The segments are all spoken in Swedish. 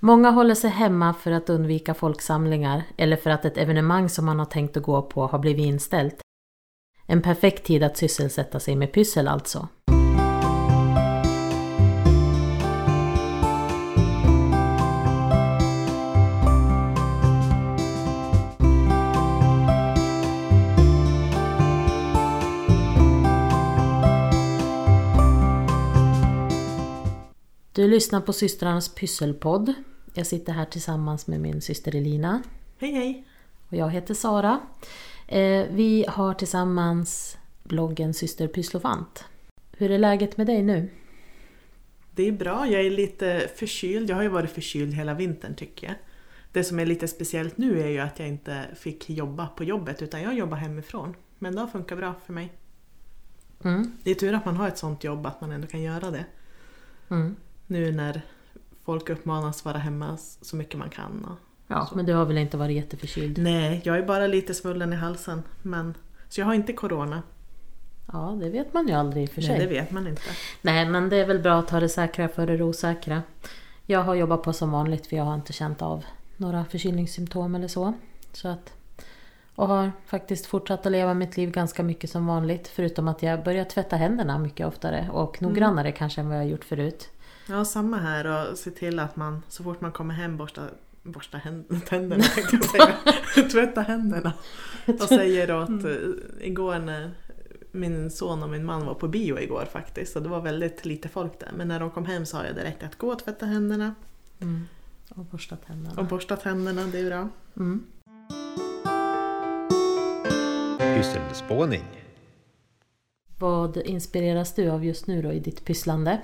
Många håller sig hemma för att undvika folksamlingar eller för att ett evenemang som man har tänkt att gå på har blivit inställt. En perfekt tid att sysselsätta sig med pyssel alltså. Du lyssnar på systrarnas pysselpodd. Jag sitter här tillsammans med min syster Elina. Hej hej! Och jag heter Sara. Eh, vi har tillsammans bloggen Syster Pysslofant. Hur är läget med dig nu? Det är bra, jag är lite förkyld. Jag har ju varit förkyld hela vintern tycker jag. Det som är lite speciellt nu är ju att jag inte fick jobba på jobbet utan jag jobbar hemifrån. Men det har funkat bra för mig. Mm. Det är tur att man har ett sånt jobb att man ändå kan göra det. Mm. Nu när folk uppmanas vara hemma så mycket man kan. Ja, så. men du har väl inte varit jätteförkyld? Nej, jag är bara lite svullen i halsen. Men, så jag har inte corona. Ja, det vet man ju aldrig i och för sig. Nej, det vet man inte. Nej, men det är väl bra att ta det säkra före det osäkra. Jag har jobbat på som vanligt för jag har inte känt av några förkylningssymptom eller så. så att, och har faktiskt fortsatt att leva mitt liv ganska mycket som vanligt. Förutom att jag börjar tvätta händerna mycket oftare och noggrannare kanske än vad jag gjort förut. Ja, samma här och se till att man så fort man kommer hem borstar borsta hän- tänderna. Tvätta händerna. Och säger åt, eh, igår när min son och min man var på bio igår faktiskt och det var väldigt lite folk där. Men när de kom hem sa jag direkt att gå och tvätta händerna Mm. Och borsta tänderna. och borsta tänderna, det är bra. Mm. Vad inspireras du av just nu då i ditt pysslande?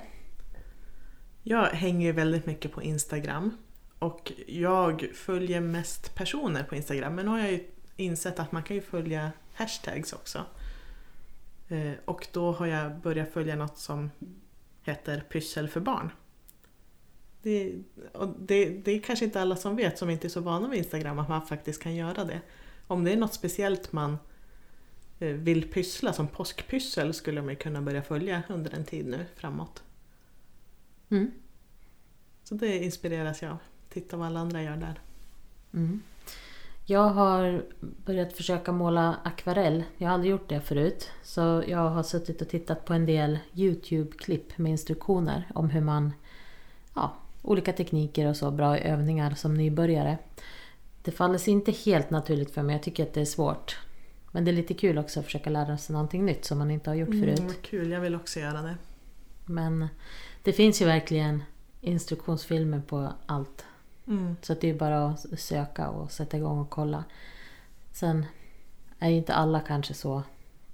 Jag hänger ju väldigt mycket på Instagram och jag följer mest personer på Instagram men nu har jag ju insett att man kan ju följa hashtags också. Eh, och då har jag börjat följa något som heter Pyssel för barn. Det, och det, det är kanske inte alla som vet som inte är så vana vid Instagram att man faktiskt kan göra det. Om det är något speciellt man eh, vill pyssla som påskpyssel skulle man ju kunna börja följa under en tid nu framåt. Mm. Så det inspireras jag av. Titta vad alla andra gör där. Mm. Jag har börjat försöka måla akvarell. Jag har aldrig gjort det förut. Så jag har suttit och tittat på en del Youtube-klipp med instruktioner om hur man... Ja, olika tekniker och så, bra övningar som nybörjare. Det faller sig inte helt naturligt för mig, jag tycker att det är svårt. Men det är lite kul också att försöka lära sig någonting nytt som man inte har gjort förut. Mm, kul, jag vill också göra det. Men det finns ju verkligen instruktionsfilmer på allt. Mm. Så att det är bara att söka och sätta igång och kolla. Sen är ju inte alla kanske så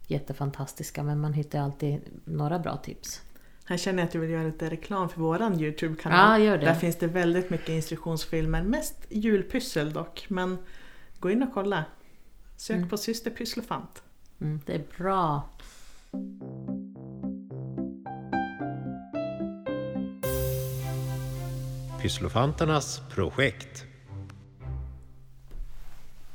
jättefantastiska men man hittar alltid några bra tips. Här känner jag att jag vill göra lite reklam för våran Youtube-kanal. Ja. Där finns det väldigt mycket instruktionsfilmer, mest julpyssel dock. Men gå in och kolla. Sök Mm. på Syster Pysslofant. Mm, det är bra. Pysslofanternas projekt.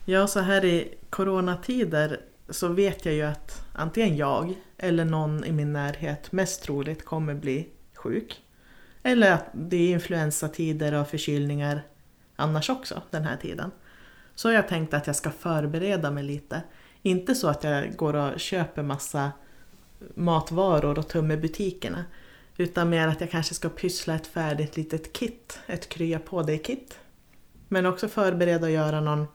Ja, så här i coronatider så vet jag ju att antingen jag eller någon i min närhet mest troligt kommer bli sjuk. Eller att det är influensatider och förkylningar annars också den här tiden. Så jag tänkt att jag ska förbereda mig lite. Inte så att jag går och köper massa matvaror och tömmer butikerna. Utan mer att jag kanske ska pyssla ett färdigt litet kit, ett krya på dig-kit. Men också förbereda och göra någon,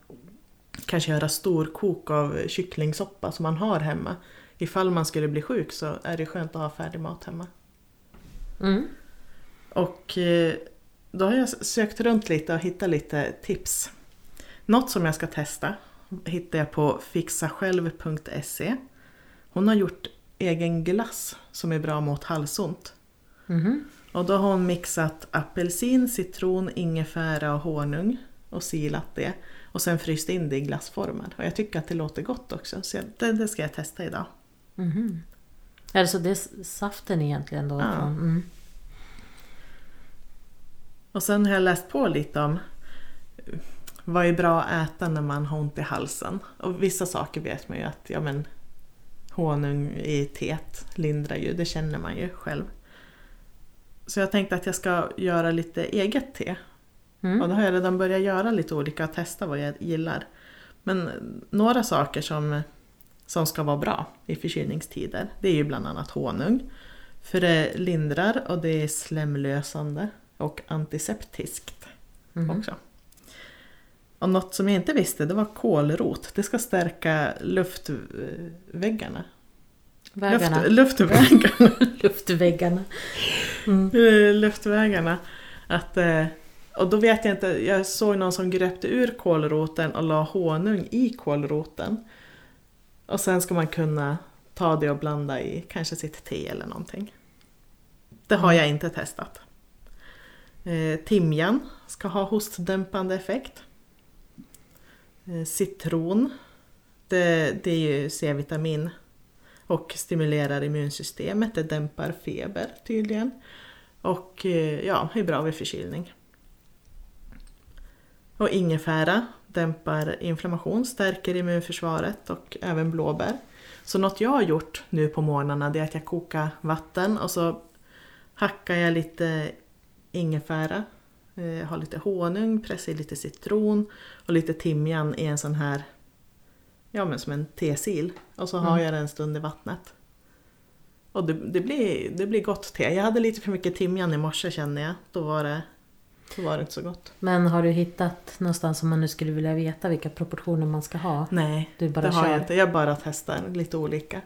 kanske göra storkok av kycklingsoppa som man har hemma. Ifall man skulle bli sjuk så är det skönt att ha färdig mat hemma. Mm. Och eh, då har jag sökt runt lite och hittat lite tips. Något som jag ska testa hittar jag på fixasjälv.se. Hon har gjort egen glass som är bra mot halsont. Mhm. Och då har hon mixat apelsin, citron, ingefära och honung och silat det. Och sen fryst in det i glassformer. Och jag tycker att det låter gott också. Så jag- det, det ska jag testa idag. Mhm. Alltså det är saften egentligen då? Ja. Mm. Och sen har jag läst på lite om vad är bra att äta när man har ont i halsen. Och vissa saker vet man ju att ja, men, honung i teet lindrar ju, det känner man ju själv. Så jag tänkte att jag ska göra lite eget te. Mm. Och då har jag redan börjat göra lite olika och testa vad jag gillar. Men några saker som, som ska vara bra i förkylningstider, det är ju bland annat honung. För det lindrar och det är slemlösande och antiseptiskt Mhm. också. Och något som jag inte visste det var kålrot. Det ska stärka luftväggarna. Vägarna. Luft, luftvägarna. Luftväggarna. Mm. Eh, luftvägarna. Att, eh, och då vet jag inte, jag såg någon som gröpte ur kålroten och la honung i kålroten. Och sen ska man kunna ta det och blanda i kanske sitt te eller någonting. Det har jag inte testat. Eh, timjan ska ha hostdämpande effekt. Citron, det, det är ju C-vitamin och stimulerar immunsystemet. Det dämpar feber tydligen. Och eh, ja, är bra vid förkylning. Och ingefära dämpar inflammation, stärker immunförsvaret och även blåbär. Så något jag har gjort nu på morgnarna det är att jag kokar vatten och så hackar jag lite ingefära, eh, har lite honung, pressar i lite citron och lite timjan i en sån här, ja men som en tesil. Och så har Mm. jag den en stund i vattnet. Och det, det, blir, det blir gott te. Jag hade lite för mycket timjan i morse känner jag. Då var det, då var det inte så gott. Men har du hittat någonstans om man nu skulle vilja veta vilka proportioner man ska ha? Nej, Du bara det har kör? jag inte. Jag bara testar lite olika.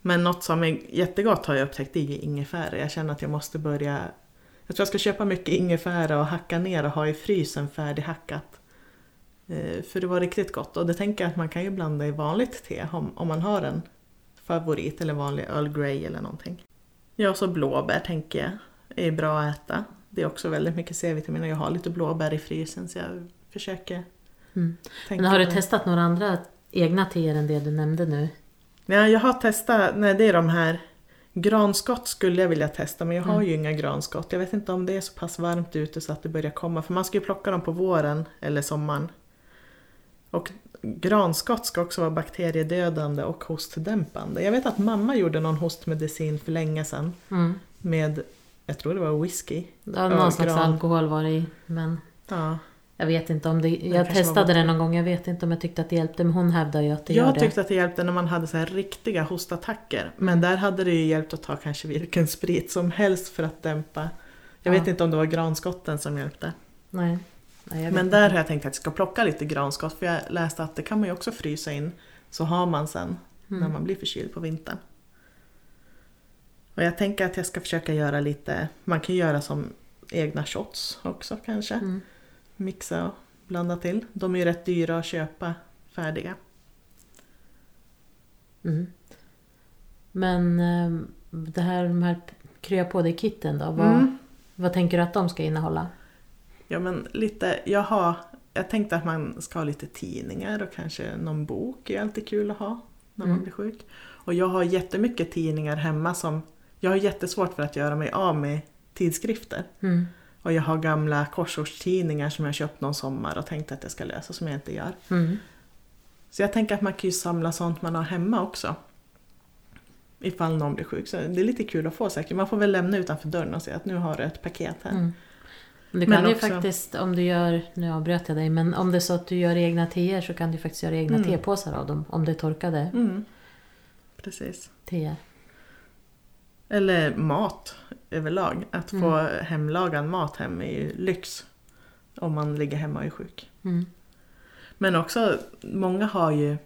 Men något som är jättegott har jag upptäckt, det är ju ingefära. Jag känner att jag måste börja... Jag tror jag ska köpa mycket ingefära och hacka ner och ha i frysen färdighackat. Eh, För det var riktigt gott. Och det tänker jag att man kan ju blanda i vanligt te om, om man har en favorit eller vanlig Earl Grey eller någonting. Ja, så blåbär tänker jag är bra att äta. Det är också väldigt mycket C-vitamin och jag har lite blåbär i frysen så jag försöker Mm. Men har du testat några andra egna teer än det du nämnde nu? Ja, jag har testat, nej det är de här Granskott skulle jag vilja testa men jag har Mm. ju inga granskott. Jag vet inte om det är så pass varmt ute så att det börjar komma. För man ska ju plocka dem på våren eller sommaren. Och granskott ska också vara bakteriedödande och hostdämpande. Jag vet att mamma gjorde någon hostmedicin för länge sedan. Mm. Med, jag tror det var whisky. Ja, någon slags gran. alkohol var det i. Men Ja. jag vet inte om det... Jag testade det någon gång. Jag vet inte om jag tyckte att det hjälpte. Men hon hävdar ju att det gör Jag det. tyckte att det hjälpte när man hade så här riktiga hostattacker. Men där hade det ju hjälpt att ta kanske vilken sprit som helst för att dämpa. Jag Ja. vet inte om det var granskotten som hjälpte. Nej. Nej Men där har jag tänkt att jag ska plocka lite granskott. För jag läste att det kan man ju också frysa in. Så har man sen när Mm. man blir förkyld på vintern. Och jag tänker att jag ska försöka göra lite, man kan göra som egna shots också kanske. Mm. Mixa och blanda till. De är ju rätt dyra att köpa färdiga. Mm. Men ehm, det här, de här krya på dig kitten då? Vad, Mm. vad tänker du att de ska innehålla? Ja men lite, jag har, jag tänkte att man ska ha lite tidningar och kanske någon bok är alltid kul att ha när man Mm. blir sjuk. Och jag har jättemycket tidningar hemma som, jag har jättesvårt för att göra mig av med tidskrifter. Mm. Och jag har gamla korsordstidningar som jag köpt någon sommar och tänkt att jag ska läsa som jag inte gör. Mm. Så jag tänker att man kan ju samla sånt man har hemma också. Ifall någon blir sjuk. Så det är lite kul att få säkert. Man får väl lämna utanför dörren och säga att nu har du ett paket här. Mm. Men Du Men kan ju också- faktiskt, om du gör, nu avbröt jag dig, men om det är så att du gör egna teer så kan du faktiskt göra egna Mm. tepåsar av dem. Om det är torkade Mm. Precis. teer. Eller mat överlag. Att få Mm. hemlagad mat hem är ju lyx. Om man ligger hemma och är sjuk. Mm. Men också, många har ju,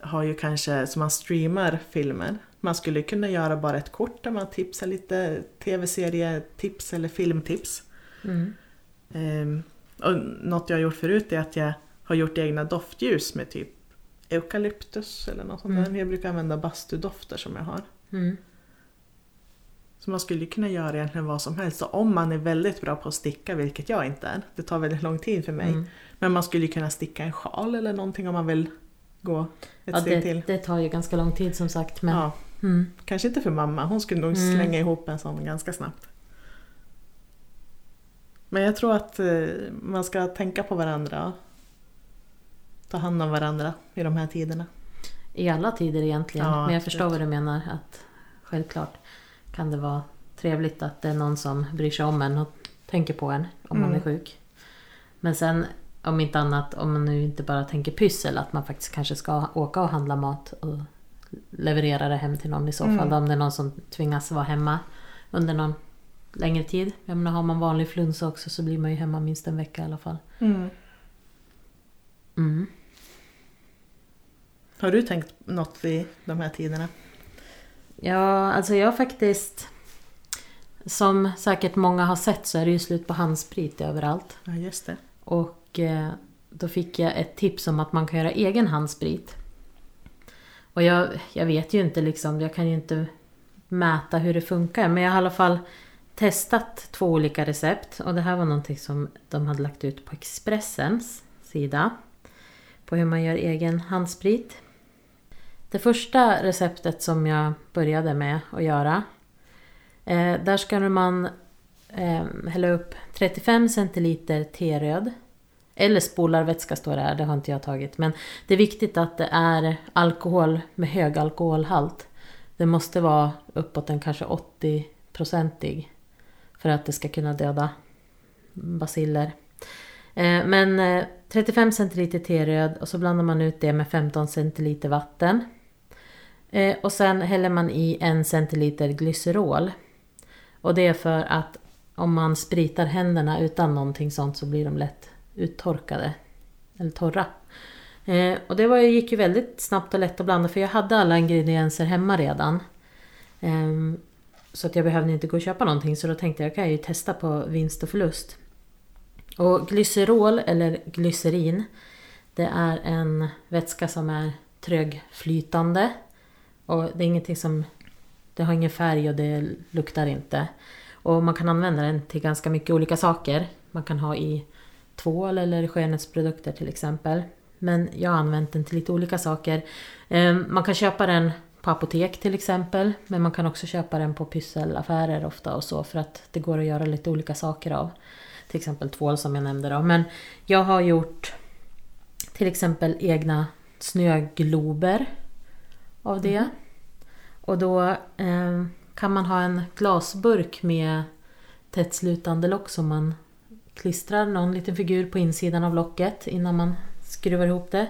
har ju kanske, så man streamar filmer. Man skulle kunna göra bara ett kort där man tipsar lite tv-serietips eller filmtips. Mm. Ehm, och något jag har gjort förut är att jag har gjort egna doftljus med typ eukalyptus eller något sånt Mm. där. Jag brukar använda bastudofter som jag har. Mm. Så man skulle kunna göra egentligen vad som helst. Så om man är väldigt bra på att sticka, vilket jag inte är, det tar väldigt lång tid för mig. Mm. Men man skulle kunna sticka en sjal eller någonting om man vill gå ett Ja, steg det, till. det tar ju ganska lång tid som sagt. Men, Ja, mm. kanske inte för mamma, hon skulle nog Mm. slänga ihop en sån ganska snabbt. Men jag tror att eh, man ska tänka på varandra ta hand om varandra i de här tiderna. I alla tider egentligen. Ja, men jag absolut. förstår vad du menar. Att självklart kan det vara trevligt att det är någon som bryr sig om en och tänker på en om man Mm. är sjuk. Men sen om inte annat, om man nu inte bara tänker pyssel, att man faktiskt kanske ska åka och handla mat och leverera det hem till någon i så fall. Mm. Om det är någon som tvingas vara hemma under någon längre tid. Jag menar, har man vanlig flunsa också så blir man ju hemma minst en vecka i alla fall. Mm. Mm. Har du tänkt något i de här tiderna? Ja, alltså jag faktiskt... Som säkert många har sett så är det ju slut på handsprit överallt. Ja, just det. Och eh, då fick jag ett tips om att man kan göra egen handsprit. Och jag, jag vet ju inte liksom, jag kan ju inte mäta hur det funkar. Men jag har i alla fall testat två olika recept. Och det här var någonting som de hade lagt ut på Expressens sida. På hur man gör egen handsprit. Det första receptet som jag började med att göra. Eh, där ska man eh, hälla upp 35 centiliter teröd. Eller spolarvätska står det här, det har inte jag tagit. Men det är viktigt att det är alkohol med hög alkoholhalt. Det måste vara uppåt en kanske 80-procentig. För att det ska kunna döda basiller. Eh, men eh, 35 centiliter teröd och så blandar man ut det med 15 centiliter vatten. Eh, och sen häller man i en centiliter glycerol. Och det är för att om man spritar händerna utan någonting sånt så blir de lätt uttorkade. Eller torra. Eh, och det var, gick ju väldigt snabbt och lätt att blanda för jag hade alla ingredienser hemma redan. Ehm, så att jag behövde inte gå och köpa någonting så då tänkte jag kan jag ju testa på vinst och förlust. Och glycerol eller glycerin det är en vätska som är trögflytande. Och det är ingenting som... Det har ingen färg och det luktar inte. Och man kan använda den till ganska mycket olika saker. Man kan ha i tvål eller skönhetsprodukter till exempel. Men jag har använt den till lite olika saker. Ehm, man kan köpa den på apotek till exempel. Men man kan också köpa den på pysselaffärer ofta och så för att det går att göra lite olika saker av. Till exempel tvål som jag nämnde då. Men jag har gjort till exempel egna snöglober av det. Och då eh, kan man ha en glasburk med tättslutande lock som man klistrar någon liten figur på insidan av locket innan man skruvar ihop det.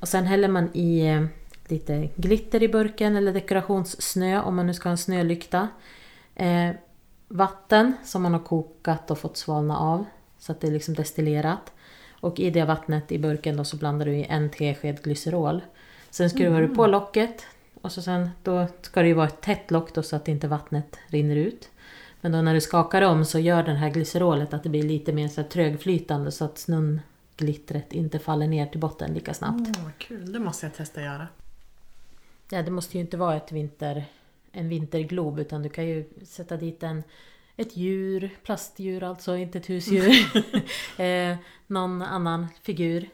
Och sen häller man i eh, lite glitter i burken eller dekorationssnö om man nu ska ha en snölykta. Eh, vatten som man har kokat och fått svalna av så att det är liksom destillerat. Och i det vattnet i burken då så blandar du i en tesked glycerol. Sen skruvar du på locket och så sen då ska det ju vara ett tätt lock då så att inte vattnet rinner ut. Men då när du skakar om så gör den här glycerolet att det blir lite mer så här trögflytande så att snunglittret inte faller ner till botten lika snabbt. Vad kul, det måste jag testa göra. Ja, det måste ju inte vara ett vinter, en vinterglob utan du kan ju sätta dit en, ett djur, plastdjur alltså, inte ett husdjur. eh, någon annan figur.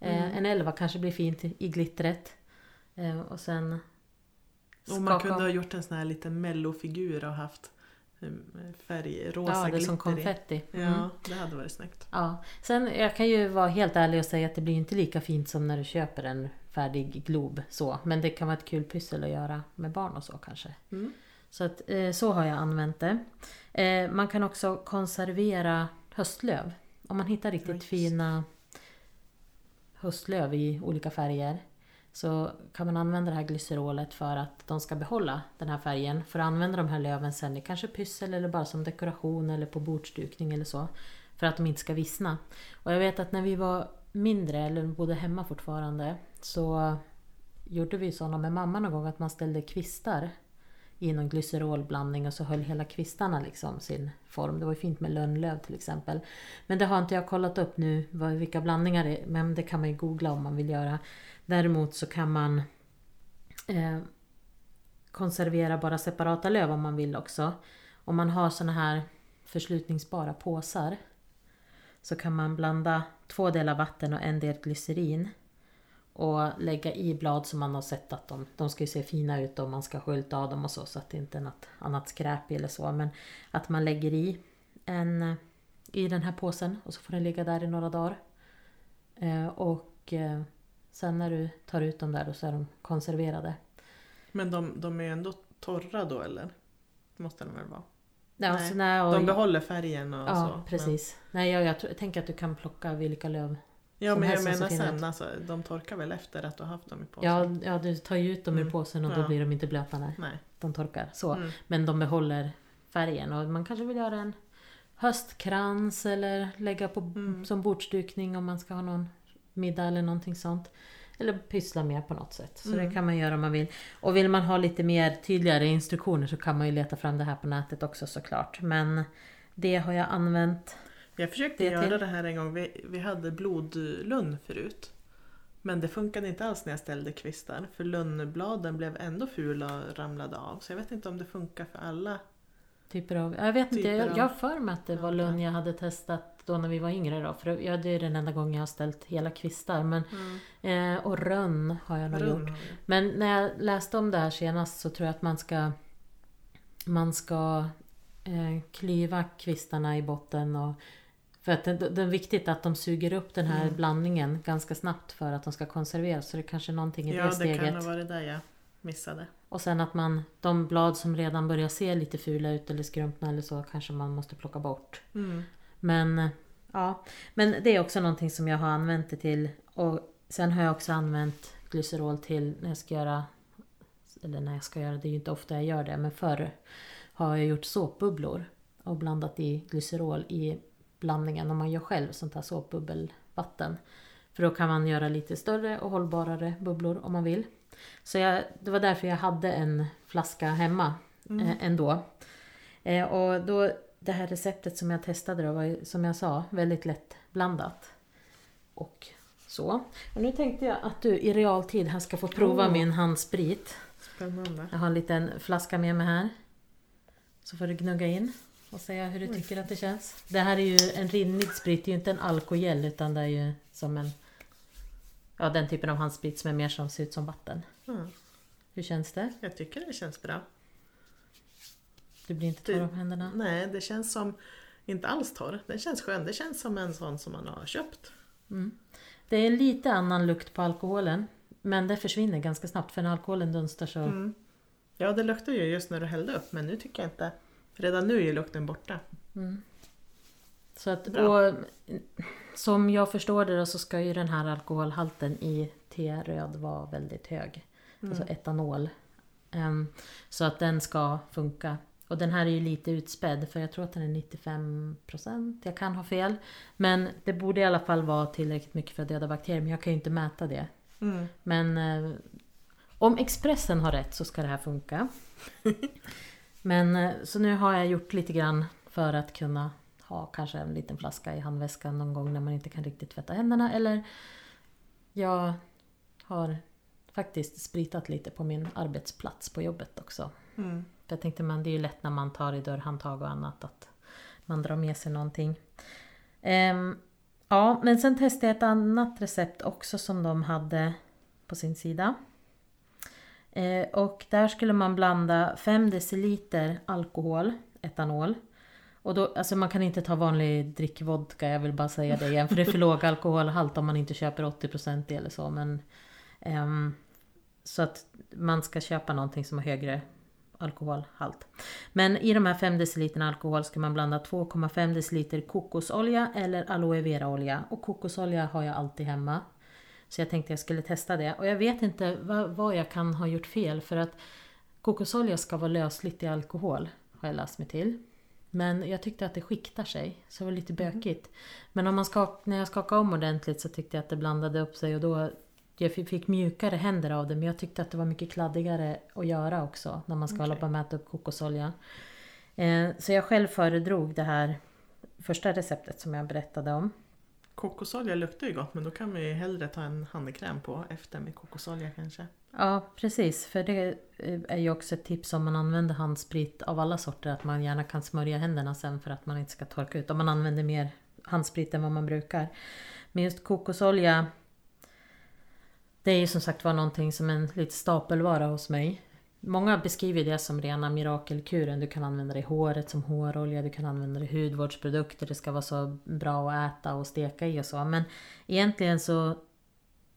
Eh, En elva kanske blir fint i glittret. Eh, och sen Och man kunde ha gjort en sån här liten mellofigur och haft um, färg, rosa Ja, det glitter som konfetti. Mm. Ja, det hade varit snyggt. Ja. Sen jag kan ju vara helt ärlig och säga att det blir inte lika fint som när du köper en färdig glob. Så. Men det kan vara ett kul pyssel att göra med barn och så kanske. Mm. Så att, eh, så har jag använt det. Eh, man kan också konservera höstlöv. Om man hittar riktigt just. fina höstlöv i olika färger så kan man använda det här glycerolet för att de ska behålla den här färgen. För att använda de här löven sen i kanske pyssel eller bara som dekoration eller på bordsdukning eller så. För att de inte ska vissna. Och jag vet att när vi var mindre, eller bodde hemma fortfarande, så gjorde vi sådana med mamma någon gång att man ställde kvistar i någon glycerolblandning och så höll hela kvistarna liksom sin form. Det var ju fint med lönnlöv till exempel. Men det har inte jag kollat upp nu vilka blandningar det är. Men det kan man ju googla om man vill göra. Däremot så kan man eh, konservera bara separata löv om man vill också. Om man har såna här förslutningsbara påsar så kan man blanda två delar vatten och en del glycerin och lägga i blad som man har sett att de, de ska ju se fina ut om man ska skylta av dem och så så att det inte är något annat skräp i eller så. Men att man lägger i en i den här påsen och så får den ligga där i några dagar. Eh, och eh, sen när du tar ut dem där då så är de konserverade. Men de, de är ändå torra då eller? Måste de väl vara? Nej, så nej, och, De behåller färgen och så. Ja, men- precis. Nej, jag, jag, jag tänker att du kan plocka vilka löv. Ja men jag menar så sen, alltså, de torkar väl efter att du har haft dem i påsen? Ja, ja, du tar ju ut dem ur Mm. påsen och då Ja. blir de inte blöta när Nej. de torkar. Så. Mm. Men de behåller färgen och man kanske vill göra en höstkrans eller lägga på Mm. som bordsdukning om man ska ha någon middag eller någonting sånt. Eller pyssla med på något sätt. Så Mm. det kan man göra om man vill. Och vill man ha lite mer tydligare instruktioner så kan man ju leta fram det här på nätet också såklart. Men det har jag använt. Jag försökte Det göra till. det här en gång, vi, vi hade blodlunn förut. Men det funkade inte alls när jag ställde kvistar för lunnbladen blev ändå fula och ramlade av. Så jag vet inte om det funkar för alla. Typer av, jag vet inte, jag, jag har för mig att det var Ja, lönn jag hade testat då när vi var yngre då. För ja, det är den enda gången jag har ställt hela kvistar. Men, eh, och rönn har jag nog Runn gjort. Men när jag läste om det här senast så tror jag att man ska Man ska eh, klyva kvistarna i botten och för att det, det är viktigt att de suger upp den här Mm. blandningen ganska snabbt för att de ska konserveras. Så det är kanske är någonting i Ja det det steget. kan ha varit där jag missade. Och sen att man, de blad som redan börjar se lite fula ut eller skrumpna eller så kanske man måste plocka bort. Mm. Men ja, men det är också någonting som jag har använt det till. Och sen har jag också använt glycerol till när jag ska göra, eller när jag ska göra, det är ju inte ofta jag gör det, men förr har jag gjort såpbubblor och blandat i glycerol i blandningen om man gör själv sånt här såpbubbelvatten. För då kan man göra lite större och hållbarare bubblor om man vill. Så jag, det var därför jag hade en flaska hemma Mm. eh, ändå. Eh, och då, det här receptet som jag testade då var som jag sa väldigt lätt blandat. Och så. Och nu tänkte jag att du i realtid här ska få prova Åh. min handsprit. Spännande. Jag har en liten flaska med mig här. Så får du gnugga in och säga hur du tycker att det känns. Det här är ju en rinnig sprit, det är ju inte en alkogel utan det är ju som en... Ja, den typen av handsprit som är mer som ser ut som vatten. Mm. Hur känns det? Jag tycker det känns bra. Du blir inte torr om händerna? Nej, det känns som, inte alls torr, den känns skön. Det känns som en sån som man har köpt. Det är lite annan lukt på alkoholen. Men det försvinner ganska snabbt för när alkoholen dunstar så... Mm. Ja, det luktar ju just när du hällde upp men nu tycker jag inte... Redan nu är lukten borta. Så att, Bra. och, som jag förstår det då så ska ju den här alkoholhalten i T-röd vara väldigt hög. Alltså etanol. Ehm, så att den ska funka. Och den här är ju lite utspädd för jag tror att den är 95%. Jag kan ha fel. Men det borde i alla fall vara tillräckligt mycket för att döda bakterier. Men jag kan ju inte mäta det. Mm. Men eh, om Expressen har rätt så ska det här funka. Men eh, så nu har jag gjort lite grann för att kunna ha kanske en liten flaska i handväskan någon gång när man inte kan riktigt tvätta händerna. Eller jag har faktiskt spritat lite på min arbetsplats på jobbet också. Mm. För jag tänkte man, det är ju lätt när man tar i dörrhandtag och annat att man drar med sig någonting. Ehm, ja, men sen testade jag ett annat recept också som de hade på sin sida. Eh, och där skulle man blanda 5 deciliter alkohol, etanol. Och då, alltså man kan inte ta vanlig drickvodka, jag vill bara säga det igen. För det är för låg alkoholhalt om man inte köper 80% eller så. Men, um, så att man ska köpa någonting som har högre alkoholhalt. Men i de här 5 deciliter alkohol ska man blanda 2,5 deciliter kokosolja eller aloe vera-olja. Och kokosolja har jag alltid hemma. Så jag tänkte jag skulle testa det. Och jag vet inte vad, vad jag kan ha gjort fel för att kokosolja ska vara lösligt i alkohol. Har jag läst mig till. Men jag tyckte att det skiktar sig. Så det var lite bökigt. Men om man skak, när jag skakade om ordentligt så tyckte jag att det blandade upp sig och då jag fick- mjukare händer av det men jag tyckte att det var mycket kladdigare att göra också när man ska hålla Okej. på och mäta upp kokosolja. Eh, så jag själv föredrog det här första receptet som jag berättade om. Kokosolja luktar ju gott men då kan man ju hellre ta en handkräm på efter med kokosolja kanske. Ja precis, för det eh, är ju också ett tips om man använder handsprit av alla sorter att man gärna kan smörja händerna sen för att man inte ska torka ut. Om man använder mer handsprit än vad man brukar. Men just kokosolja Det är ju som sagt var någonting som en lite stapelvara hos mig. Många beskriver det som rena mirakelkuren. Du kan använda det i håret som hårolja, du kan använda det i hudvårdsprodukter. Det ska vara så bra att äta och steka i och så. Men egentligen så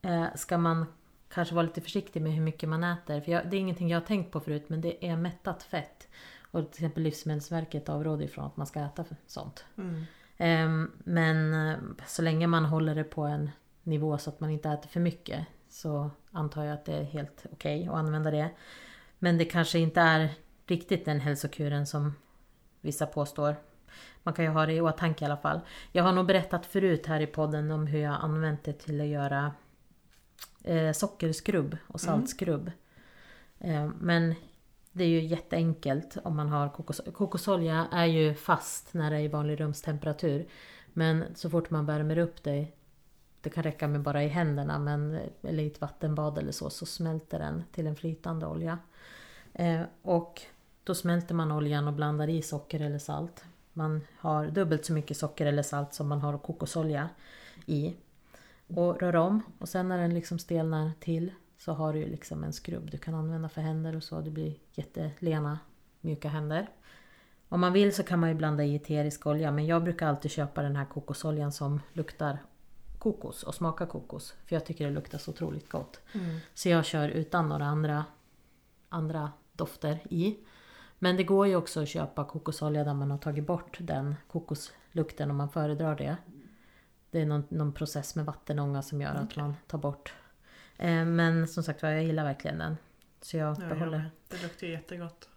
eh, ska man kanske vara lite försiktig med hur mycket man äter. För jag, det är ingenting jag har tänkt på förut men det är mättat fett. Och till exempel Livsmedelsverket avråder ifrån att man ska äta sånt. Mm. Ehm, Men eh, så länge man håller det på en nivå så att man inte äter för mycket så antar jag att det är helt okej att använda det. Men det kanske inte är riktigt den hälsokuren som vissa påstår. Man kan ju ha det i åtanke i alla fall. Jag har nog berättat förut här i podden om hur jag använt det till att göra eh, sockerskrubb och saltskrubb. Eh, men det är ju jätteenkelt om man har kokos kokosolja är ju fast när det är i vanlig rumstemperatur. Men så fort man värmer upp det, det kan räcka med bara i händerna men, eller i ett vattenbad eller så, så smälter den till en flytande olja. Eh, och då smälter man oljan och blandar i socker eller salt. Man har dubbelt så mycket socker eller salt som man har kokosolja i. Och rör om och sen när den liksom stelnar till så har du liksom en skrubb du kan använda för händer och så. Det blir jättelena mjuka händer. Om man vill så kan man ju blanda i eterisk olja men jag brukar alltid köpa den här kokosoljan som luktar kokos och smakar kokos. För jag tycker det luktar så otroligt gott. Mm. Så jag kör utan några andra, andra dofter i. Men det går ju också att köpa kokosolja där man har tagit bort den kokoslukten om man föredrar det. Det är någon, någon process med vattenånga som gör att Okej. man tar bort. Eh, men som sagt var, jag gillar verkligen den. Så jag Ja, jag behåller. med. Det luktar jättegott.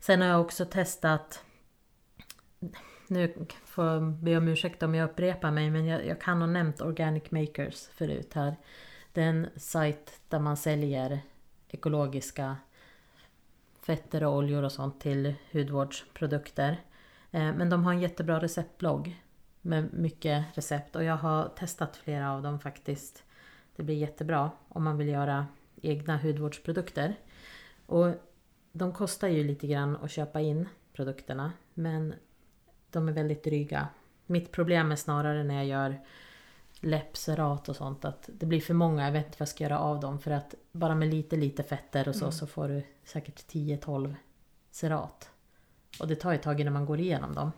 Sen har jag också testat nu får jag be om ursäkt om jag upprepar mig men jag, jag kan ha nämnt Organic Makers förut här. Det är en sajt där man säljer ekologiska fetter och oljor och sånt till hudvårdsprodukter. Eh, men de har en jättebra receptblogg med mycket recept och jag har testat flera av dem faktiskt. Det blir jättebra om man vill göra egna hudvårdsprodukter. Och de kostar ju lite grann att köpa in produkterna men de är väldigt dryga. Mitt problem är snarare när jag gör läppserat och sånt att det blir för många, jag vet inte vad jag ska göra av dem för att bara med lite lite fetter och så Mm. så får du säkert 10-12 serat. Och det tar ju ett tag innan man går igenom dem.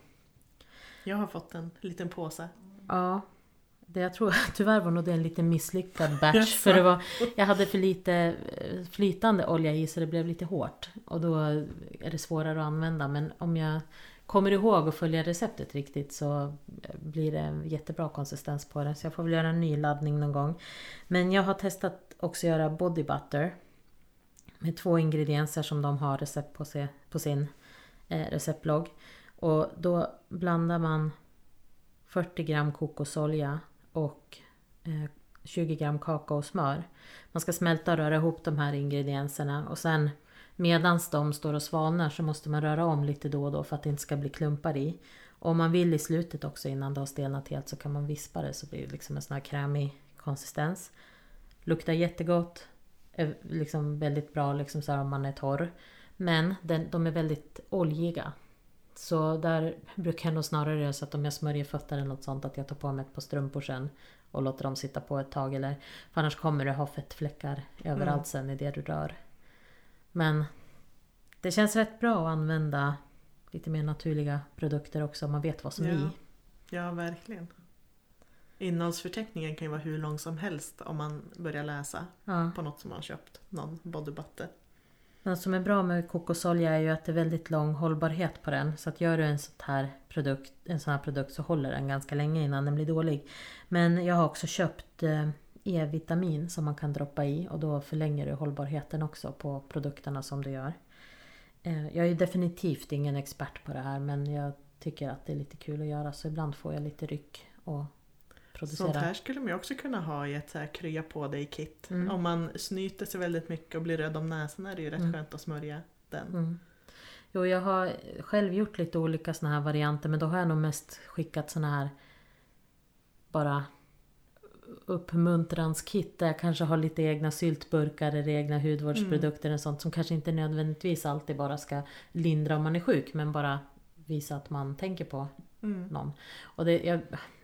Jag har fått en liten påse. Ja. Det jag tror tyvärr var nog det en lite misslyckad batch. För det var, jag hade för lite eh, flytande olja i så det blev lite hårt. Och då är det svårare att använda. Men om jag kommer ihåg att följa receptet riktigt så eh, blir det en jättebra konsistens på den. Så jag får väl göra en ny laddning någon gång. Men jag har testat också göra body butter. Med två ingredienser som de har recept på, se, på sin eh, receptblogg. Och då blandar man 40 gram kokosolja och eh, 20 gram kakaosmör. Man ska smälta och röra ihop de här ingredienserna och sen medans de står och svalnar så måste man röra om lite då och då för att det inte ska bli klumpar i. Och om man vill i slutet också innan det har stelnat helt så kan man vispa det så blir det liksom en sån här krämig konsistens. Luktar jättegott. Är liksom väldigt bra liksom så om man är torr. Men den, de är väldigt oljiga. Så där brukar jag nog snarare göra så att om jag smörjer fötter eller något sånt att jag tar på mig ett par strumpor sen och låter dem sitta på ett tag. Eller, för annars kommer du ha fettfläckar överallt Mm. sen i det du rör. Men det känns rätt bra att använda lite mer naturliga produkter också om man vet vad som är Ja. i. Ja, verkligen. Innehållsförteckningen kan ju vara hur lång som helst om man börjar läsa Ja. på något som man köpt. Någon body butter. Något som är bra med kokosolja är ju att det är väldigt lång hållbarhet på den. Så att gör du en sån här produkt, en sån här produkt så håller den ganska länge innan den blir dålig. Men jag har också köpt eh, E-vitamin som man kan droppa i och då förlänger du hållbarheten också på produkterna som du gör. Eh, jag är definitivt ingen expert på det här men jag tycker att det är lite kul att göra så ibland får jag lite ryck och producera. Sånt här skulle man ju också kunna ha i ett så här krya på dig kit. Mm. Om man snyter sig väldigt mycket och blir röd om näsan är det ju rätt Mm. skönt att smörja den. Mm. Jo, jag har själv gjort lite olika såna här varianter men då har jag nog mest skickat såna här bara uppmuntranskit där jag kanske har lite egna syltburkar eller egna hudvårdsprodukter och sånt som kanske inte nödvändigtvis alltid bara ska lindra om man är sjuk men bara visa att man tänker på Mm. någon. Och det, jag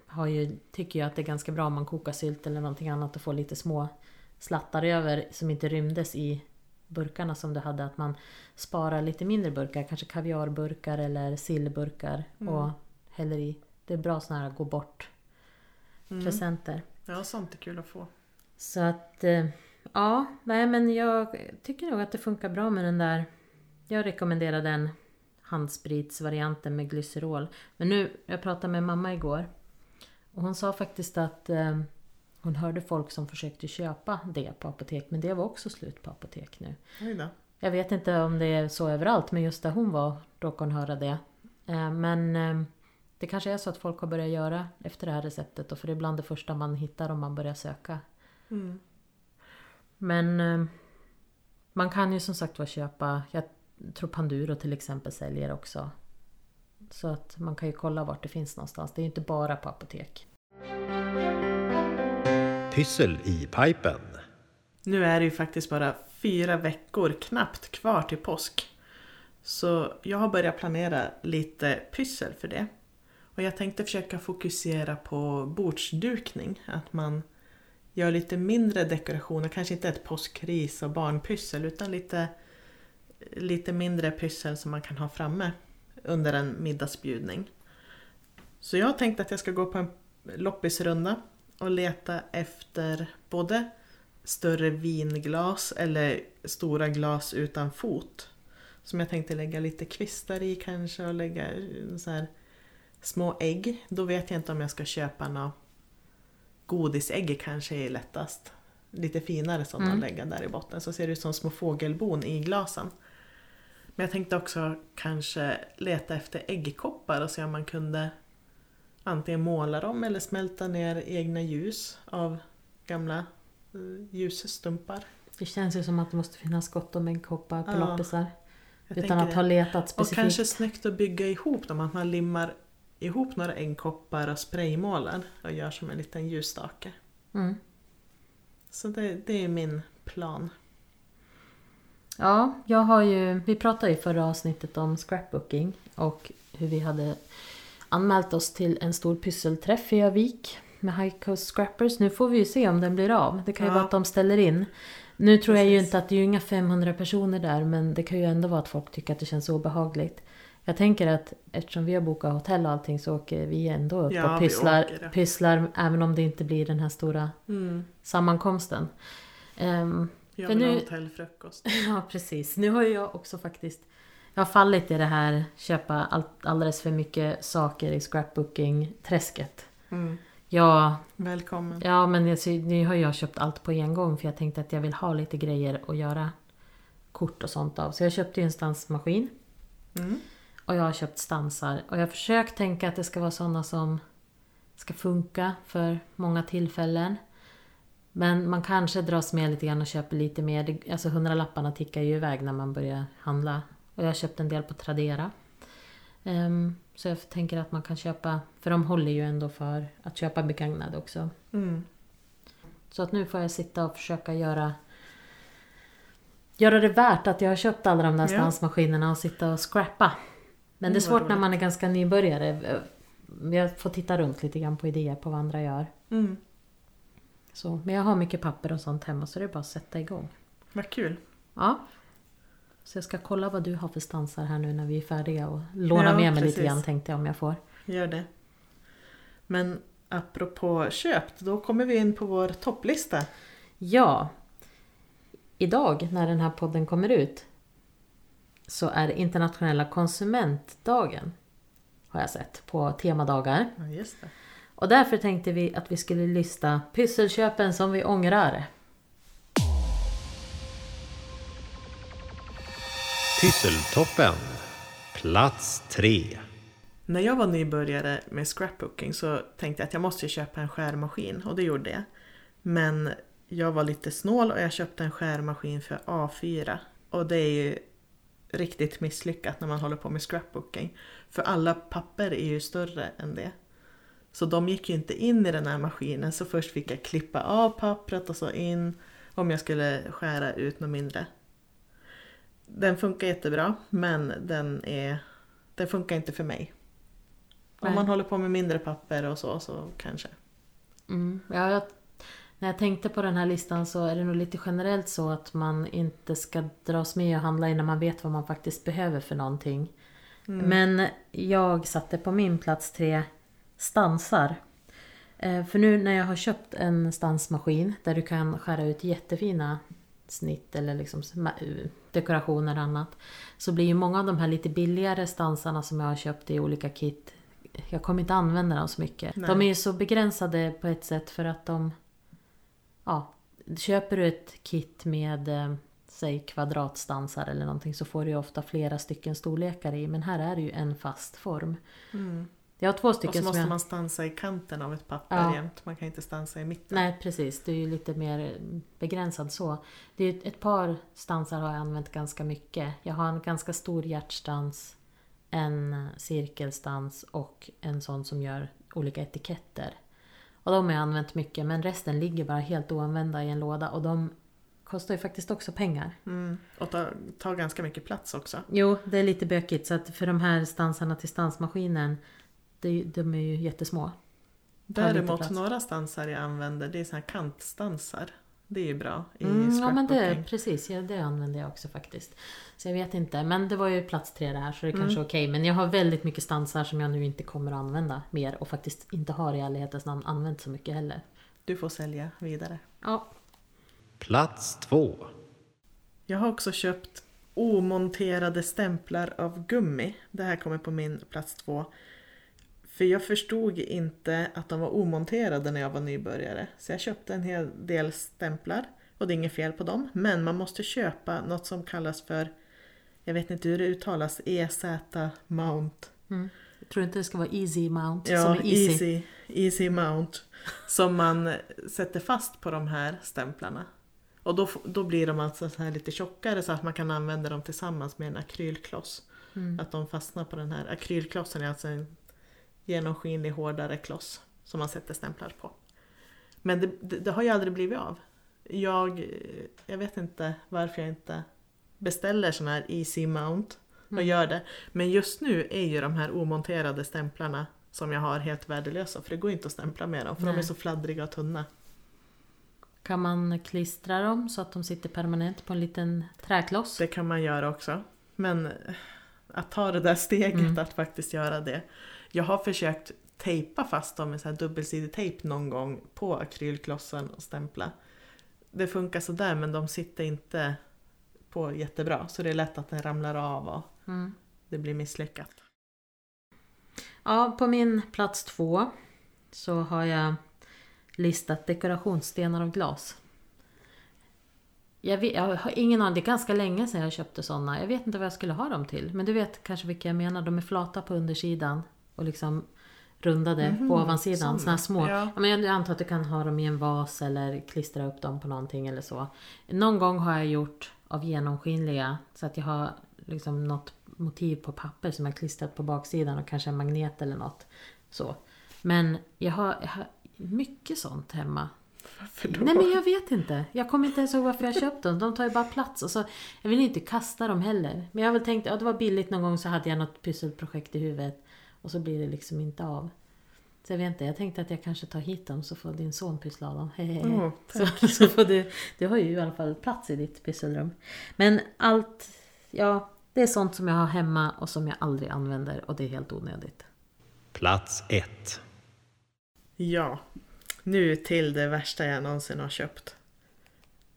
har ju, tycker ju att det är ganska bra om man kokar sylt eller någonting annat och får lite små slattar över som inte rymdes i burkarna som du hade. Att man sparar lite mindre burkar, kanske kaviarburkar eller sillburkar Mm. och häller i. Det är bra sådana här gå bort Mm. presenter. Ja, sånt är kul att få. Så att eh, ja, nej men jag tycker nog att det funkar bra med den där. Jag rekommenderar den handspritsvarianten med glycerol. Men nu, jag pratade med mamma igår. Och hon sa faktiskt att eh, hon hörde folk som försökte köpa det på apotek. Men det var också slut på apotek nu. Jag vet inte om det är så överallt men just där hon var råkade hon höra det. Eh, men eh, det kanske är så att folk har börjat göra efter det här receptet. Och för det är bland det första man hittar om man börjar söka. Mm. Men eh, man kan ju som sagt var köpa, jag tror Panduro till exempel säljer också. Så att man kan ju kolla vart det finns någonstans. Det är ju inte bara på apotek. Pyssel i pipen. Nu är det ju faktiskt bara fyra veckor knappt kvar till påsk. Så jag har börjat planera lite pyssel för det. Och jag tänkte försöka fokusera på bordsdukning. Att man gör lite mindre dekorationer, kanske inte ett påskris och barnpyssel utan lite, lite mindre pyssel som man kan ha framme under en middagsbjudning. Så jag tänkte att jag ska gå på en loppisrunda och leta efter både större vinglas eller stora glas utan fot. Som jag tänkte lägga lite kvistar i kanske och lägga så här små ägg. Då vet jag inte om jag ska köpa något godisägg kanske är lättast. Lite finare sådana Mm. att lägga där i botten så ser det ut som små fågelbon i glasen. Men jag tänkte också kanske leta efter äggkoppar och se om man kunde antingen måla dem eller smälta ner egna ljus av gamla eh, ljusstumpar. Det känns ju som att det måste finnas gott om äggkoppar på Ja, loppisar. Utan att det. ha letat Och specifikt. kanske snyggt att bygga ihop dem, att man limmar ihop några äggkoppar och spraymålar och gör som en liten ljusstake. Mm. Så det, det är min plan. Ja, jag har ju, vi pratade i förra avsnittet om scrapbooking och hur vi hade anmält oss till en stor pysselträff i Övik med High Coast Scrappers. Nu får vi ju se om den blir av. Det kan ju Ja. vara att de ställer in. Nu tror jag ju Precis. inte att det är ju inga 500 personer där men det kan ju ändå vara att folk tycker att det känns obehagligt. Jag tänker att eftersom vi har bokat hotell och allting så åker vi ändå upp Ja, och pysslar, pysslar även om det inte blir den här stora Mm. sammankomsten. Ehm, Jag vill ha nu- hotellfrukost. Ja, precis. Nu har jag också faktiskt... Jag har fallit i det här köpa allt, alldeles för mycket saker i scrapbooking-träsket. Mm. Ja, Välkommen. ja, men ser- nu har jag köpt allt på en gång för jag tänkte att jag vill ha lite grejer att göra kort och sånt av. Så jag köpte ju en stansmaskin Mm. Och jag har köpt stansar. Och jag har försökt tänka att det ska vara sådana som ska funka för många tillfällen. Men man kanske dras med lite grann och köper lite mer. Alltså hundralapparna tickar ju iväg när man börjar handla. Och jag har köpt en del på Tradera. Ehm, så jag tänker att man kan köpa, för de håller ju ändå för att köpa begagnade också. Mm. Så att nu får jag sitta och försöka göra Göra det värt att jag har köpt alla de där stansmaskinerna och sitta och scrappa. Men det är svårt när man är ganska nybörjare. Jag får titta runt lite grann på idéer på vad andra gör. Mm. Så, men jag har mycket papper och sånt hemma så det är bara att sätta igång. Vad kul. Ja. Så jag ska kolla vad du har för stansar här nu när vi är färdiga och låna Ja, med mig lite precis. grann tänkte jag om jag får. Gör det. Men apropå köpt, då kommer vi in på vår topplista. Ja. Idag när den här podden kommer ut så är det internationella konsumentdagen. Har jag sett på temadagar. Ja, just det. Och därför tänkte vi att vi skulle lista pysselköpen som vi ångrar. Pysseltoppen. Plats tre. När jag var nybörjare med scrapbooking så tänkte jag att jag måste köpa en skärmaskin och det gjorde jag. Men jag var lite snål och jag köpte en skärmaskin för A4. Och det är ju riktigt misslyckat när man håller på med scrapbooking. För alla papper är ju större än det. Så de gick ju inte in i den här maskinen så först fick jag klippa av pappret och så in om jag skulle skära ut något mindre. Den funkar jättebra men den, är, den funkar inte för mig. Om Nej. man håller på med mindre papper och så, så kanske. Mm. Ja, jag, när jag tänkte på den här listan så är det nog lite generellt så att man inte ska dras med och handla innan man vet vad man faktiskt behöver för någonting. Men jag satte på min plats tre stansar. Eh, För nu när jag har köpt en stansmaskin där du kan skära ut jättefina snitt eller liksom dekorationer och annat. Så blir ju många av de här lite billigare stansarna som jag har köpt i olika kit. Jag kommer inte använda dem så mycket. Nej. De är ju så begränsade på ett sätt för att de... Ja, köper du ett kit med eh, säg kvadratstansar eller någonting så får du ofta flera stycken storlekar i. Men här är det ju en fast form. Jag har två Och så stycken måste jag... man stansa i kanten av ett papper Ja. jämt. Man kan inte stansa i mitten. Nej precis, det är ju lite mer begränsad så. Det är ett par stansar har jag använt ganska mycket. Jag har en ganska stor hjärtstans, en cirkelstans och en sån som gör olika etiketter. Och de har jag använt mycket men resten ligger bara helt oanvända i en låda och de kostar ju faktiskt också pengar. Mm. Och tar, tar ganska mycket plats också. Jo, det är lite bökigt så att för de här stansarna till stansmaskinen, det, de är ju jättesmå. Däremot några stansar jag använder, det är såna här kantstansar. Det är bra i Mm, ja men det, scrapbooking. precis, ja, det använder jag också faktiskt. Så jag vet inte, men det var ju plats tre det här så det är Mm. kanske är okej. Men jag har väldigt mycket stansar som jag nu inte kommer att använda mer och faktiskt inte har i ärlighetens namn använt så mycket heller. Du får sälja vidare. Ja, Plats 2. Jag har också köpt omonterade stämplar av gummi. Det här kommer på min plats två. För jag förstod inte att de var omonterade när jag var nybörjare. Så jag köpte en hel del stämplar. Och det är inget fel på dem. Men man måste köpa något som kallas för, jag vet inte hur det uttalas, EZ Mount. jag tror inte det ska vara easy mount Ja, som är easy. easy. easy Mount. Som man sätter fast på de här stämplarna. Och då, då blir de alltså så här lite tjockare så att man kan använda dem tillsammans med en akrylkloss. Mm. Att de fastnar på den här. Akrylklossen är alltså en genomskinlig hårdare kloss som man sätter stämplar på. Men det, det, det har ju aldrig blivit av. Jag, jag vet inte varför jag inte beställer sån här easy mount och Mm. gör det. Men just nu är ju de här omonterade stämplarna som jag har helt värdelösa för det går inte att stämpla med dem för de är Nej. så fladdriga och tunna. Kan man klistra dem så att de sitter permanent på en liten träkloss? Det kan man göra också. Men att ta det där steget Mm. att faktiskt göra det. Jag har försökt tejpa fast dem med så här dubbelsidig tejp någon gång på akrylklossen och stämpla. Det funkar sådär men de sitter inte på jättebra så det är lätt att den ramlar av och Mm. det blir misslyckat. Ja, på min plats två så har jag listat dekorationsstenar av glas. Jag, vet, jag har ingen aning, det är ganska länge sedan jag köpte sådana. Jag vet inte vad jag skulle ha dem till. Men du vet kanske vilka jag menar. De är flata på undersidan och liksom rundade på ovansidan. såna. Sådana små. Ja. Ja. men jag antar att du kan ha dem i en vas eller klistra upp dem på någonting eller så. Någon gång har jag gjort av genomskinliga så att jag har liksom något motiv på papper som jag klistrat på baksidan och kanske en magnet eller något. Så. Men jag har, jag har mycket sånt hemma. Varför då? Nej men jag vet inte. Jag kommer inte ens ihåg varför jag köpte dem. De tar ju bara plats. Och så, jag vill inte kasta dem heller. Men jag har väl tänkt, ja det var billigt någon gång så hade jag något pysselprojekt i huvudet. Och så blir det liksom inte av. Så jag vet inte, jag tänkte att jag kanske tar hit dem så får din son pyssla av dem. Hehehe. Åh, så, så får du, du har ju i alla fall plats i ditt pysselrum. Men allt, ja det är sånt som jag har hemma och som jag aldrig använder och det är helt onödigt. Plats 1. Ja, nu till det värsta jag någonsin har köpt.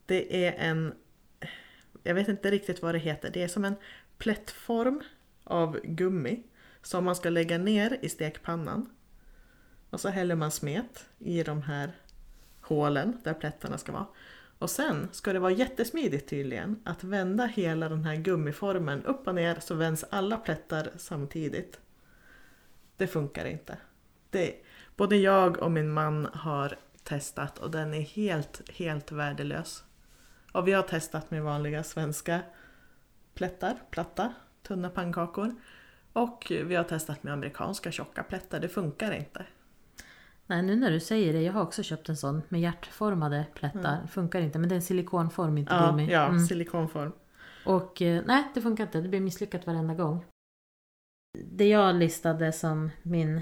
Det är en, jag vet inte riktigt vad det heter, det är som en plättform av gummi som man ska lägga ner i stekpannan. Och så häller man smet i de här hålen där plättarna ska vara. Och sen ska det vara jättesmidigt tydligen att vända hela den här gummiformen upp och ner så vänds alla plättar samtidigt. Det funkar inte. Det, både jag och min man har testat och den är helt, helt värdelös. Och vi har testat med vanliga svenska plättar, platta, tunna pannkakor. Och vi har testat med amerikanska tjocka plättar, det funkar inte. Nej, nu när du säger det, jag har också köpt en sån med hjärtformade plättar. Funkar inte, men det är en silikonform, inte Ja, gummi. ja Mm. silikonform. Och eh, nej, det funkar inte. Det blir misslyckat varenda gång. Det jag listade som min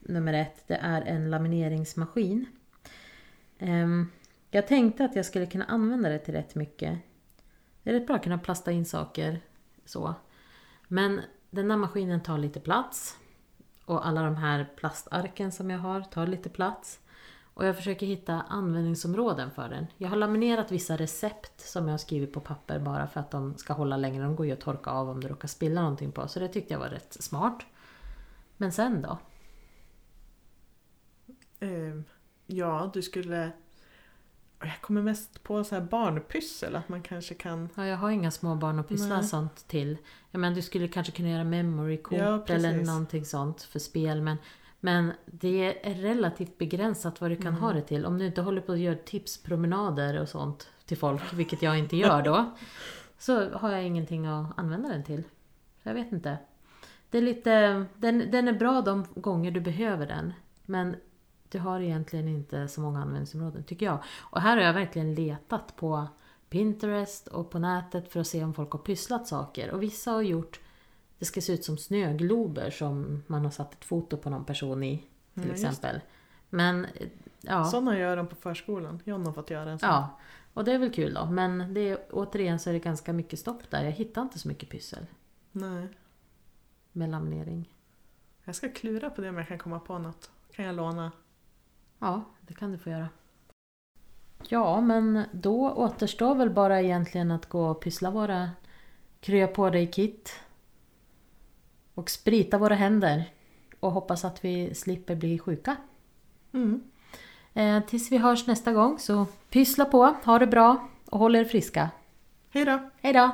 nummer ett, det är en lamineringsmaskin. Ehm, jag tänkte att jag skulle kunna använda det till rätt mycket. Det är rätt bra att kunna plasta in saker så. Men den där maskinen tar lite plats. Och alla de här plastarken som jag har tar lite plats. Och jag försöker hitta användningsområden för den. Jag har laminerat vissa recept som jag har skrivit på papper bara för att de ska hålla längre. De går ju att torka av om du råkar spilla någonting på. Så det tyckte jag var rätt smart. Men sen då? Eh, ja, du skulle... Jag kommer mest på så här barnpyssel, att man kanske kan... Ja, jag har inga små barn att pyssla Nej. sånt till. Jag menar, du skulle kanske kunna göra memorykort Ja, eller någonting sånt för spel. Men, men det är relativt begränsat vad du kan Mm. ha det till. Om du inte håller på att göra tipspromenader och sånt till folk, vilket jag inte gör då. så har jag ingenting att använda den till. Jag vet inte. Det är lite, den, den är bra de gånger du behöver den. Men du har egentligen inte så många användningsområden tycker jag. Och här har jag verkligen letat på Pinterest och på nätet för att se om folk har pysslat saker. Och vissa har gjort, det ska se ut som snöglober som man har satt ett foto på någon person i. Till just exempel. Men ja. Sådana gör de på förskolan. John har fått göra en sån. Ja, och det är väl kul då. Men det är, återigen så är det ganska mycket stopp där. Jag hittar inte så mycket pyssel Nej. med laminering. Jag ska klura på det om jag kan komma på något. Kan jag låna? Ja, det kan du få göra. Ja, men då återstår väl bara egentligen att gå och pyssla våra krya på dig kit. Och sprita våra händer. Och hoppas att vi slipper bli sjuka. Mm. Eh, tills vi hörs nästa gång så pyssla på, ha det bra och håll er friska. Hej då! Hej då!